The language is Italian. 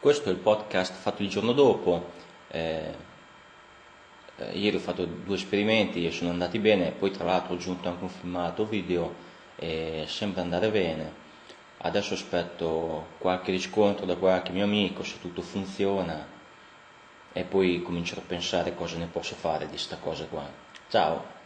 Questo è il podcast fatto il giorno dopo. Eh, eh ieri ho fatto due esperimenti e sono andati bene, poi tra l'altro ho aggiunto anche un filmato video e sembra andare bene. Adesso aspetto qualche riscontro da qualche mio amico se tutto funziona e poi comincerò a pensare cosa ne posso fare di sta cosa qua. Ciao!